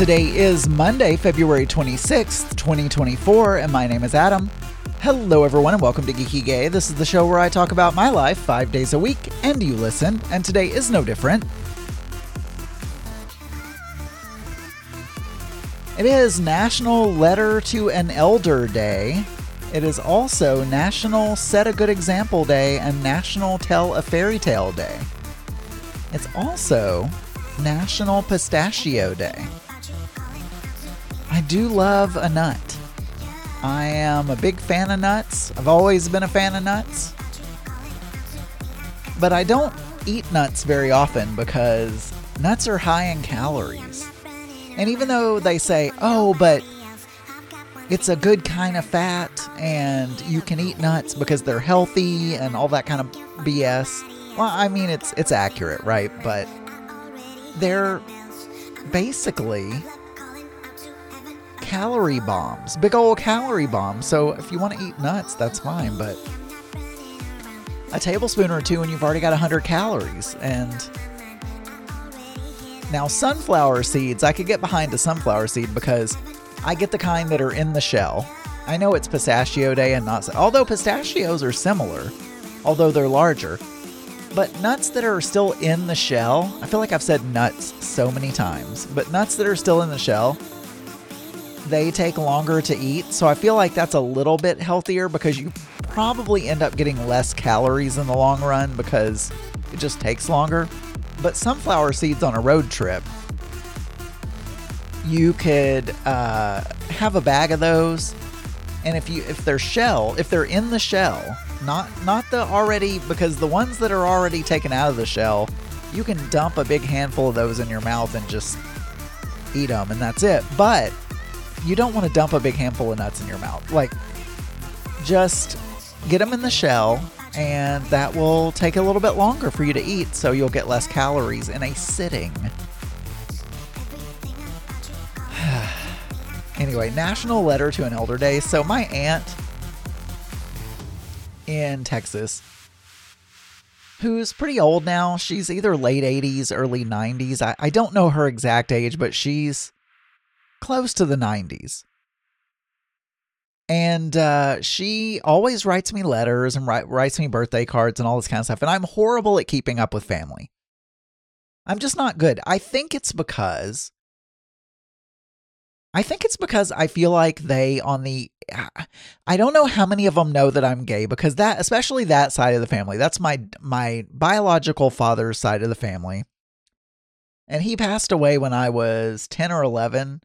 Today is Monday, February 26th, 2024, and my name is Adam. Hello, everyone, and welcome to Geeky Gay. This is the show where I talk about my life five days a week, and you listen, and today is no different. It is National Letter to an Elder Day. It is also National Set a Good Example Day and National Tell a Fairy Tale Day. It's also National Pistachio Day. Do love a nut. I am a big fan of nuts. I've always been a fan of nuts. But I don't eat nuts very often because nuts are high in calories. And even though they say, oh, but it's a good kind of fat and you can eat nuts because they're healthy and all that kind of BS. Well, I mean it's it's accurate, right? But they're basically calorie bombs, big old calorie bombs. So if you want to eat nuts, that's fine, but a tablespoon or two and you've already got 100 calories. And now, sunflower seeds, I could get behind a sunflower seed because I get the kind that are in the shell. I know it's pistachio day and not, although pistachios are similar, although they're larger. But nuts that are still in the shell, I feel like I've said nuts so many times, but nuts that are still in the shell, they take longer to eat. So I feel like that's a little bit healthier because you probably end up getting less calories in the long run because it just takes longer. But sunflower seeds on a road trip, you could uh, have a bag of those, and if you if they're shell, if they're in the shell, not not the already because the ones that are already taken out of the shell, you can dump a big handful of those in your mouth and just eat them, and that's it. But you don't want to dump a big handful of nuts in your mouth. Like, just get them in the shell, and that will take a little bit longer for you to eat, so you'll get less calories in a sitting. anyway, National Letter to an Elder Day. So, my aunt in Texas, who's pretty old now, she's either late 80s, early 90s. I, I don't know her exact age, but she's close to the 90s. And uh, she always writes me letters and write, writes me birthday cards and all this kind of stuff. And I'm horrible at keeping up with family. I'm just not good. I think it's because. I think it's because I feel like they on the I don't know how many of them know that I'm gay because that especially that side of the family. That's my my biological father's side of the family. And he passed away when I was 10 or 11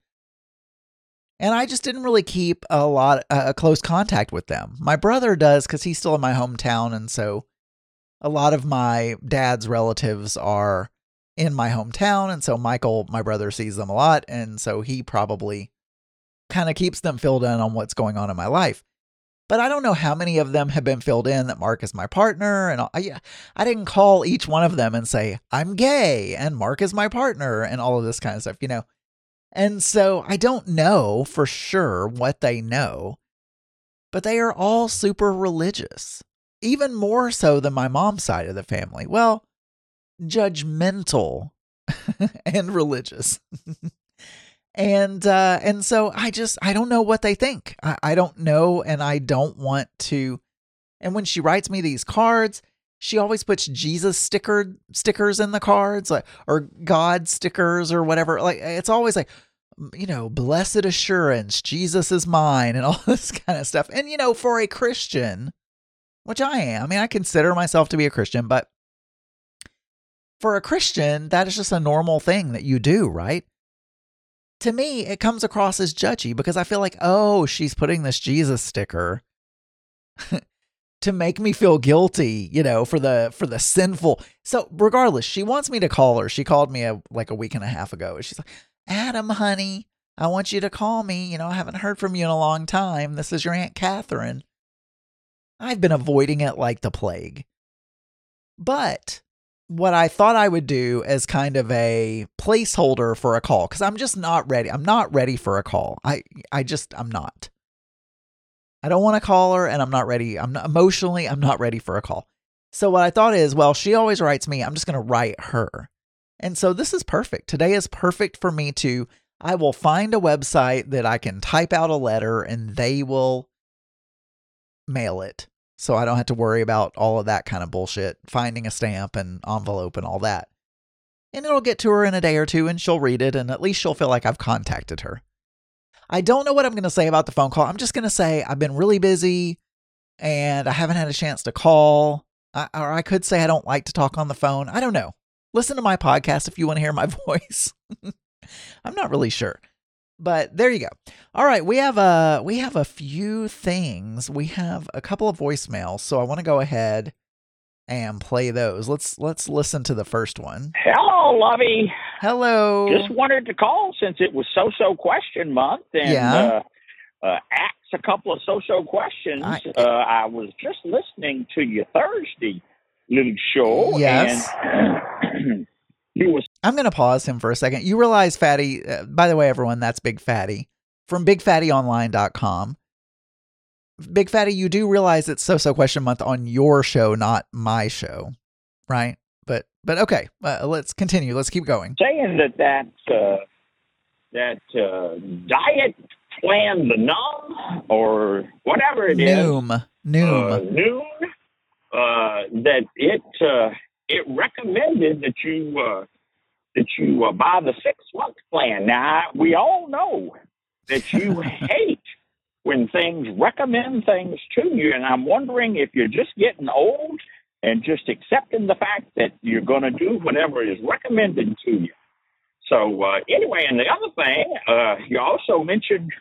and I just didn't really keep a lot a uh, close contact with them. My brother does cuz he's still in my hometown and so a lot of my dad's relatives are in my hometown and so Michael my brother sees them a lot and so he probably kind of keeps them filled in on what's going on in my life. But I don't know how many of them have been filled in that Mark is my partner and I, I didn't call each one of them and say I'm gay and Mark is my partner and all of this kind of stuff, you know. And so I don't know for sure what they know, but they are all super religious, even more so than my mom's side of the family. Well, judgmental and religious. and uh and so I just I don't know what they think. I, I don't know and I don't want to and when she writes me these cards, she always puts Jesus sticker stickers in the cards, like or God stickers or whatever. Like it's always like, you know, blessed assurance, Jesus is mine, and all this kind of stuff. And you know, for a Christian, which I am, I mean, I consider myself to be a Christian, but for a Christian, that is just a normal thing that you do, right? To me, it comes across as judgy because I feel like, oh, she's putting this Jesus sticker to make me feel guilty, you know, for the for the sinful. So regardless, she wants me to call her. She called me a, like a week and a half ago. She's like, Adam, honey, I want you to call me. You know, I haven't heard from you in a long time. This is your Aunt Catherine. I've been avoiding it like the plague. But what I thought I would do as kind of a placeholder for a call, because I'm just not ready. I'm not ready for a call. I I just I'm not. I don't want to call her and I'm not ready. I'm not emotionally, I'm not ready for a call. So what I thought is, well, she always writes me. I'm just going to write her. And so this is perfect. Today is perfect for me to I will find a website that I can type out a letter and they will mail it. So I don't have to worry about all of that kind of bullshit, finding a stamp and envelope and all that. And it'll get to her in a day or two and she'll read it and at least she'll feel like I've contacted her. I don't know what I'm going to say about the phone call. I'm just going to say I've been really busy and I haven't had a chance to call. I, or I could say I don't like to talk on the phone. I don't know. Listen to my podcast if you want to hear my voice. I'm not really sure. But there you go. All right, we have a we have a few things. We have a couple of voicemails, so I want to go ahead and play those. Let's let's listen to the first one. Hello, Lovey. Hello. Just wanted to call since it was so-so question month and Yeah. uh, uh, ask a couple of so-so questions. I- uh, I was just listening to you Thursday little show. Yes. And you was I'm going to pause him for a second. You realize Fatty, uh, by the way, everyone, that's Big Fatty from bigfattyonline.com. Big Fatty, you do realize it's So So Question Month on your show, not my show, right? But but okay, uh, let's continue. Let's keep going. saying that that uh, that uh, diet plan, the numb or whatever it is. Noom, uh, Noom. noon uh, that it uh, it recommended that you uh, that you uh, buy the six month plan. Now we all know that you hate when things recommend things to you, and I'm wondering if you're just getting old and just accepting the fact that you're going to do whatever is recommended to you. So uh, anyway, and the other thing, uh, you also mentioned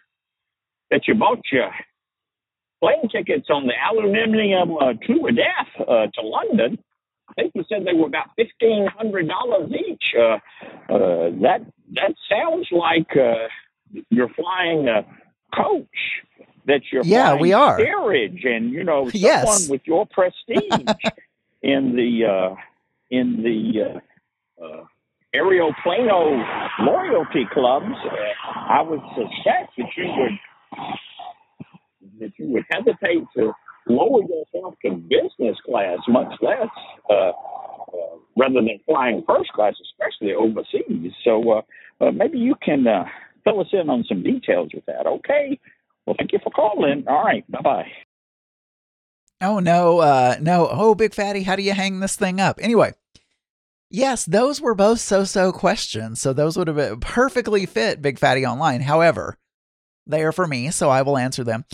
that you bought your plane tickets on the aluminium uh, tour death uh, to London. I think you said they were about fifteen hundred dollars each. Uh, uh, that that sounds like uh, you're flying a coach. That you're Yeah, flying we are. steerage, and you know someone Yes. with your prestige in the uh, in the uh, uh, Aeroplano loyalty clubs. Uh, I would suspect that you would that you would hesitate to lower yourself to business class, much less uh, uh, rather than flying first class, especially overseas. So uh, uh, maybe you can uh, fill us in on some details with that. Okay. Well, thank you for calling. All right. Bye bye. Oh no, uh no. Oh, Big Fatty, how do you hang this thing up? Anyway, yes, those were both so-so questions, so those would have perfectly fit Big Fatty Online. However, they are for me, so I will answer them.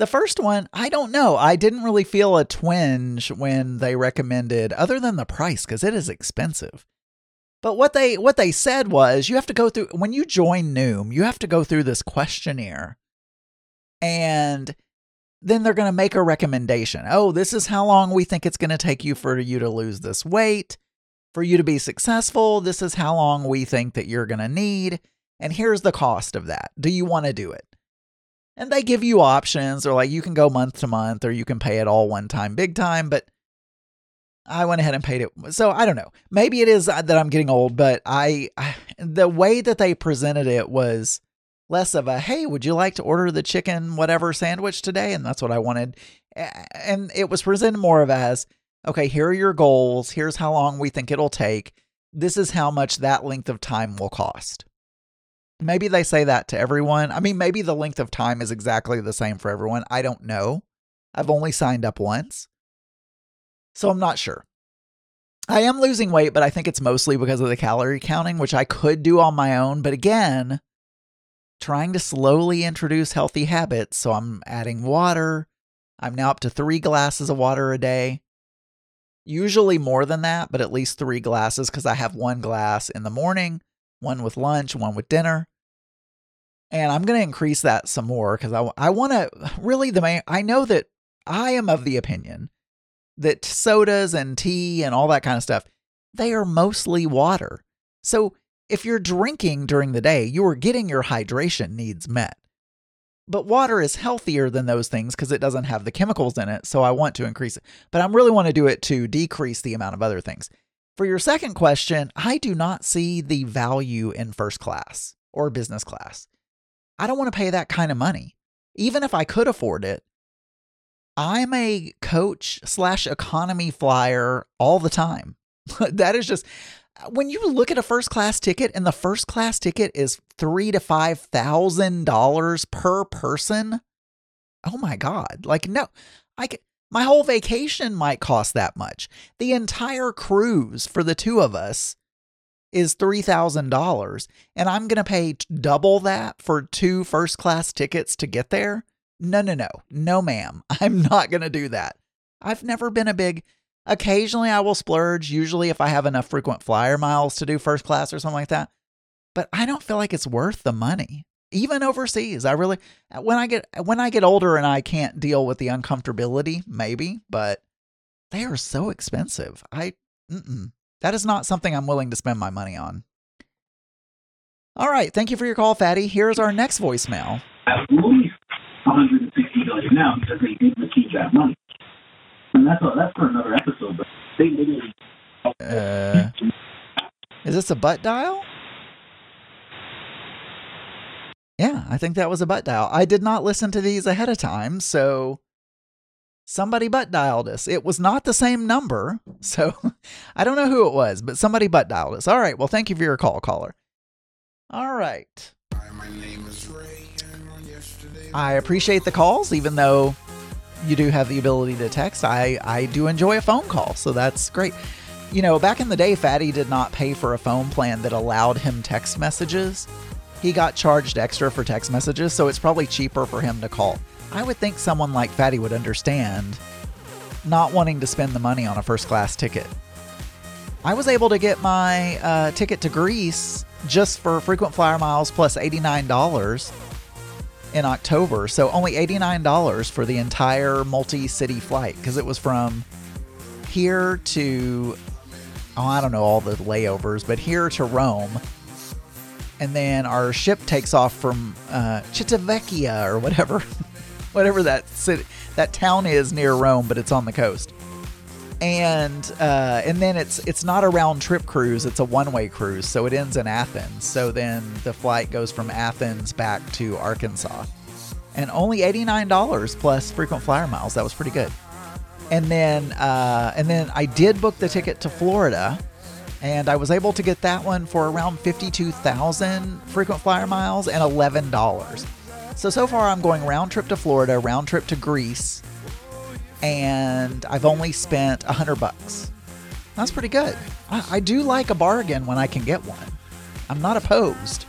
The first one, I don't know. I didn't really feel a twinge when they recommended, other than the price, because it is expensive. But what they what they said was you have to go through when you join Noom, you have to go through this questionnaire. And then they're going to make a recommendation. Oh, this is how long we think it's going to take you for you to lose this weight. For you to be successful, this is how long we think that you're going to need. And here's the cost of that. Do you want to do it? And they give you options. They're like, you can go month to month or you can pay it all one time, big time. But I went ahead and paid it. So I don't know. Maybe it is uh, that I'm getting old, but I, I the way that they presented it was less of a hey would you like to order the chicken whatever sandwich today and that's what i wanted and it was presented more of as okay here are your goals here's how long we think it'll take this is how much that length of time will cost maybe they say that to everyone i mean maybe the length of time is exactly the same for everyone i don't know i've only signed up once so i'm not sure i am losing weight but i think it's mostly because of the calorie counting which i could do on my own but again trying to slowly introduce healthy habits. So I'm adding water. I'm now up to three glasses of water a day. Usually more than that, but at least three glasses because I have one glass in the morning, one with lunch, one with dinner. And I'm going to increase that some more because I, I want to really the main. I know that I am of the opinion that sodas and tea and all that kind of stuff, they are mostly water. So if you're drinking during the day, you are getting your hydration needs met. But water is healthier than those things because it doesn't have the chemicals in it. So I want to increase it. But I really want to do it to decrease the amount of other things. For your second question, I do not see the value in first class or business class. I don't want to pay that kind of money. Even if I could afford it, I'm a coach slash economy flyer all the time. that is just when you look at a first class ticket and the first class ticket is three to five thousand dollars per person, oh my god! Like no, I can, my whole vacation might cost that much. The entire cruise for the two of us is $3,000 and I'm going to pay double that for two first class tickets to get there? No, no, no. No, ma'am. I'm not going to do that. I've never been a big occasionally I will splurge usually if I have enough frequent flyer miles to do first class or something like that. But I don't feel like it's worth the money. Even overseas, I really uh, when I get uh, when I get older and I can't deal with the uncomfortability, maybe, but they are so expensive. I mm-mm. That is not something I'm willing to spend my money on. All right. Thank you for your call, Fatty. Here's our next voicemail. At least 160 billion now because they did receive that money. And that's, that's for another episode, but they literally. Uh, is this a butt dial? Yeah, I think that was a butt dial. I did not listen to these ahead of time, so somebody butt dialed us. It was not the same number, so I don't know who it was, but somebody butt dialed us. All right, well, thank you for your call, caller. All right. Hi, my name is Ray. I appreciate the calls, even though you do have the ability to text. I, I do enjoy a phone call, so that's great. You know, back in the day, Fatty did not pay for a phone plan that allowed him text messages. He got charged extra for text messages, so it's probably cheaper for him to call. I would think someone like Fatty would understand not wanting to spend the money on a first class ticket. I was able to get my uh, ticket to Greece just for frequent flyer miles plus $89 in October. So only $89 for the entire multi city flight because it was from here to, oh, I don't know all the layovers, but here to Rome. And then our ship takes off from uh, or whatever, whatever that city, that town is near Rome, but it's on the coast. And uh, and then it's it's not a round trip cruise; it's a one way cruise. So it ends in Athens. So then the flight goes from Athens back to Arkansas, and only eighty nine dollars plus frequent flyer miles. That was pretty good. And then uh, and then I did book the ticket to Florida, and I was able to get that one for around fifty two thousand frequent flyer miles and eleven dollars. So so far I'm going round trip to Florida, round trip to Greece, and I've only spent a hundred bucks. That's pretty good. I, I do like a bargain when I can get one. I'm not opposed.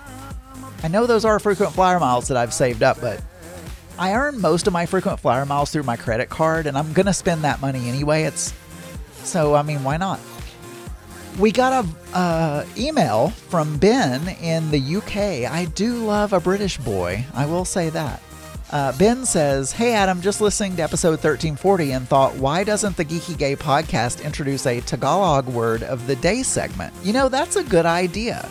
I know those are frequent flyer miles that I've saved up, but I earn most of my frequent flyer miles through my credit card, and I'm gonna spend that money anyway. It's so I mean, why not? We got a uh, email from Ben in the UK. I do love a British boy. I will say that. Uh, ben says, Hey Adam, just listening to episode 1340 and thought, why doesn't the Geeky Gay podcast introduce a Tagalog word of the day segment? You know, that's a good idea.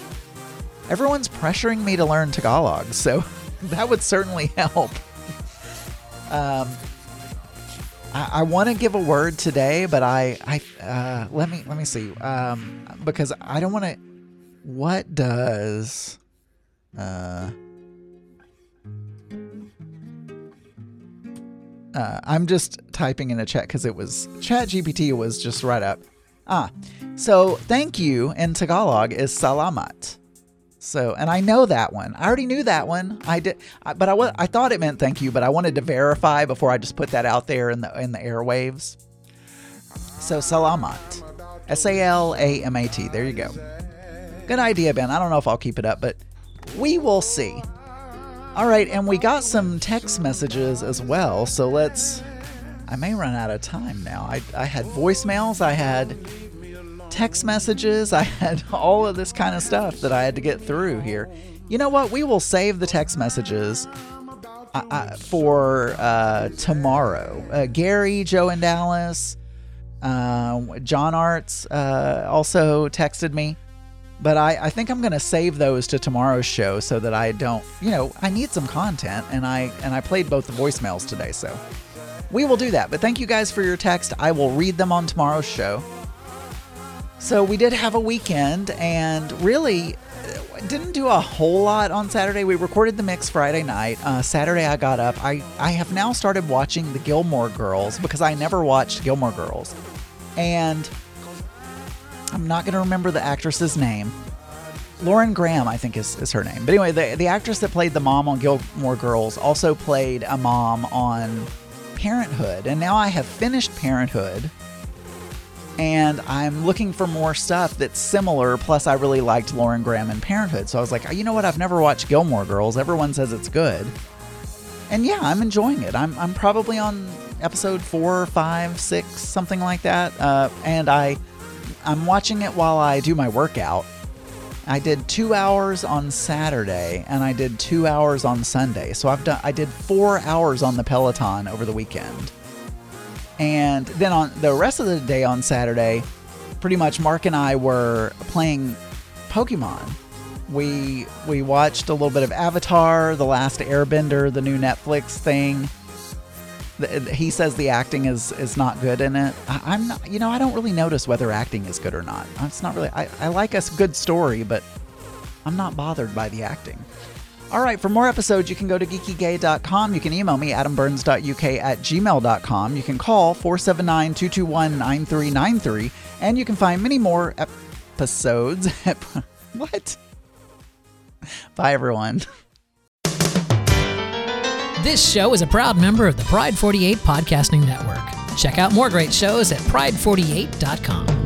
Everyone's pressuring me to learn Tagalog, so that would certainly help. Um, I, I want to give a word today, but I, I uh, let me let me see, um, because I don't want to. What does, uh, Uh, I'm just typing in a chat because it was Chat GPT was just right up. Ah, so thank you in Tagalog is salamat. So, and I know that one. I already knew that one. I did, but I, I thought it meant thank you, but I wanted to verify before I just put that out there in the in the airwaves. So salamat, S A L A M A T. There you go. Good idea, Ben. I don't know if I'll keep it up, but we will see. All right, and we got some text messages as well. So let's. I may run out of time now. I, I had voicemails, I had text messages, I had all of this kind of stuff that I had to get through here. You know what? We will save the text messages uh, uh, for uh, tomorrow. Uh, Gary, Joe, and Dallas, uh, John Arts uh, also texted me but I, I think I'm gonna save those to tomorrow's show so that I don't you know I need some content and I and I played both the voicemails today so we will do that but thank you guys for your text I will read them on tomorrow's show so we did have a weekend and really uh, didn't do a whole lot on Saturday we recorded the mix Friday night uh, Saturday I got up I I have now started watching the Gilmore Girls because I never watched Gilmore Girls and I'm not going to remember the actress's name. Lauren Graham, I think is, is her name. But anyway, the, the actress that played the mom on Gilmore Girls also played a mom on Parenthood. And now I have finished Parenthood and I'm looking for more stuff that's similar. Plus, I really liked Lauren Graham in Parenthood. So I was like, you know what? I've never watched Gilmore Girls. Everyone says it's good. And yeah, I'm enjoying it. I'm, I'm probably on episode four, five, six, something like that. Uh, and I, I'm watching it while I do my workout. I did two hours on Saturday and I did two hours on Sunday. So I've done I did four hours on the Peloton over the weekend. And then on the rest of the day on Saturday, pretty much Mark and I were playing Pokemon. We we watched a little bit of Avatar, The Last Airbender, the new Netflix thing. He says the acting is is not good in it. I, am not, you know, I don't really notice whether acting is good or not. It's not really. I, I like a good story, but I'm not bothered by the acting. All right, for more episodes, you can go to geekygay.com. You can email me, adamburns.uk at gmail.com. You can call 479 221 9393. And you can find many more episodes at. what? Bye, everyone. This show is a proud member of the Pride 48 Podcasting Network. Check out more great shows at pride48.com.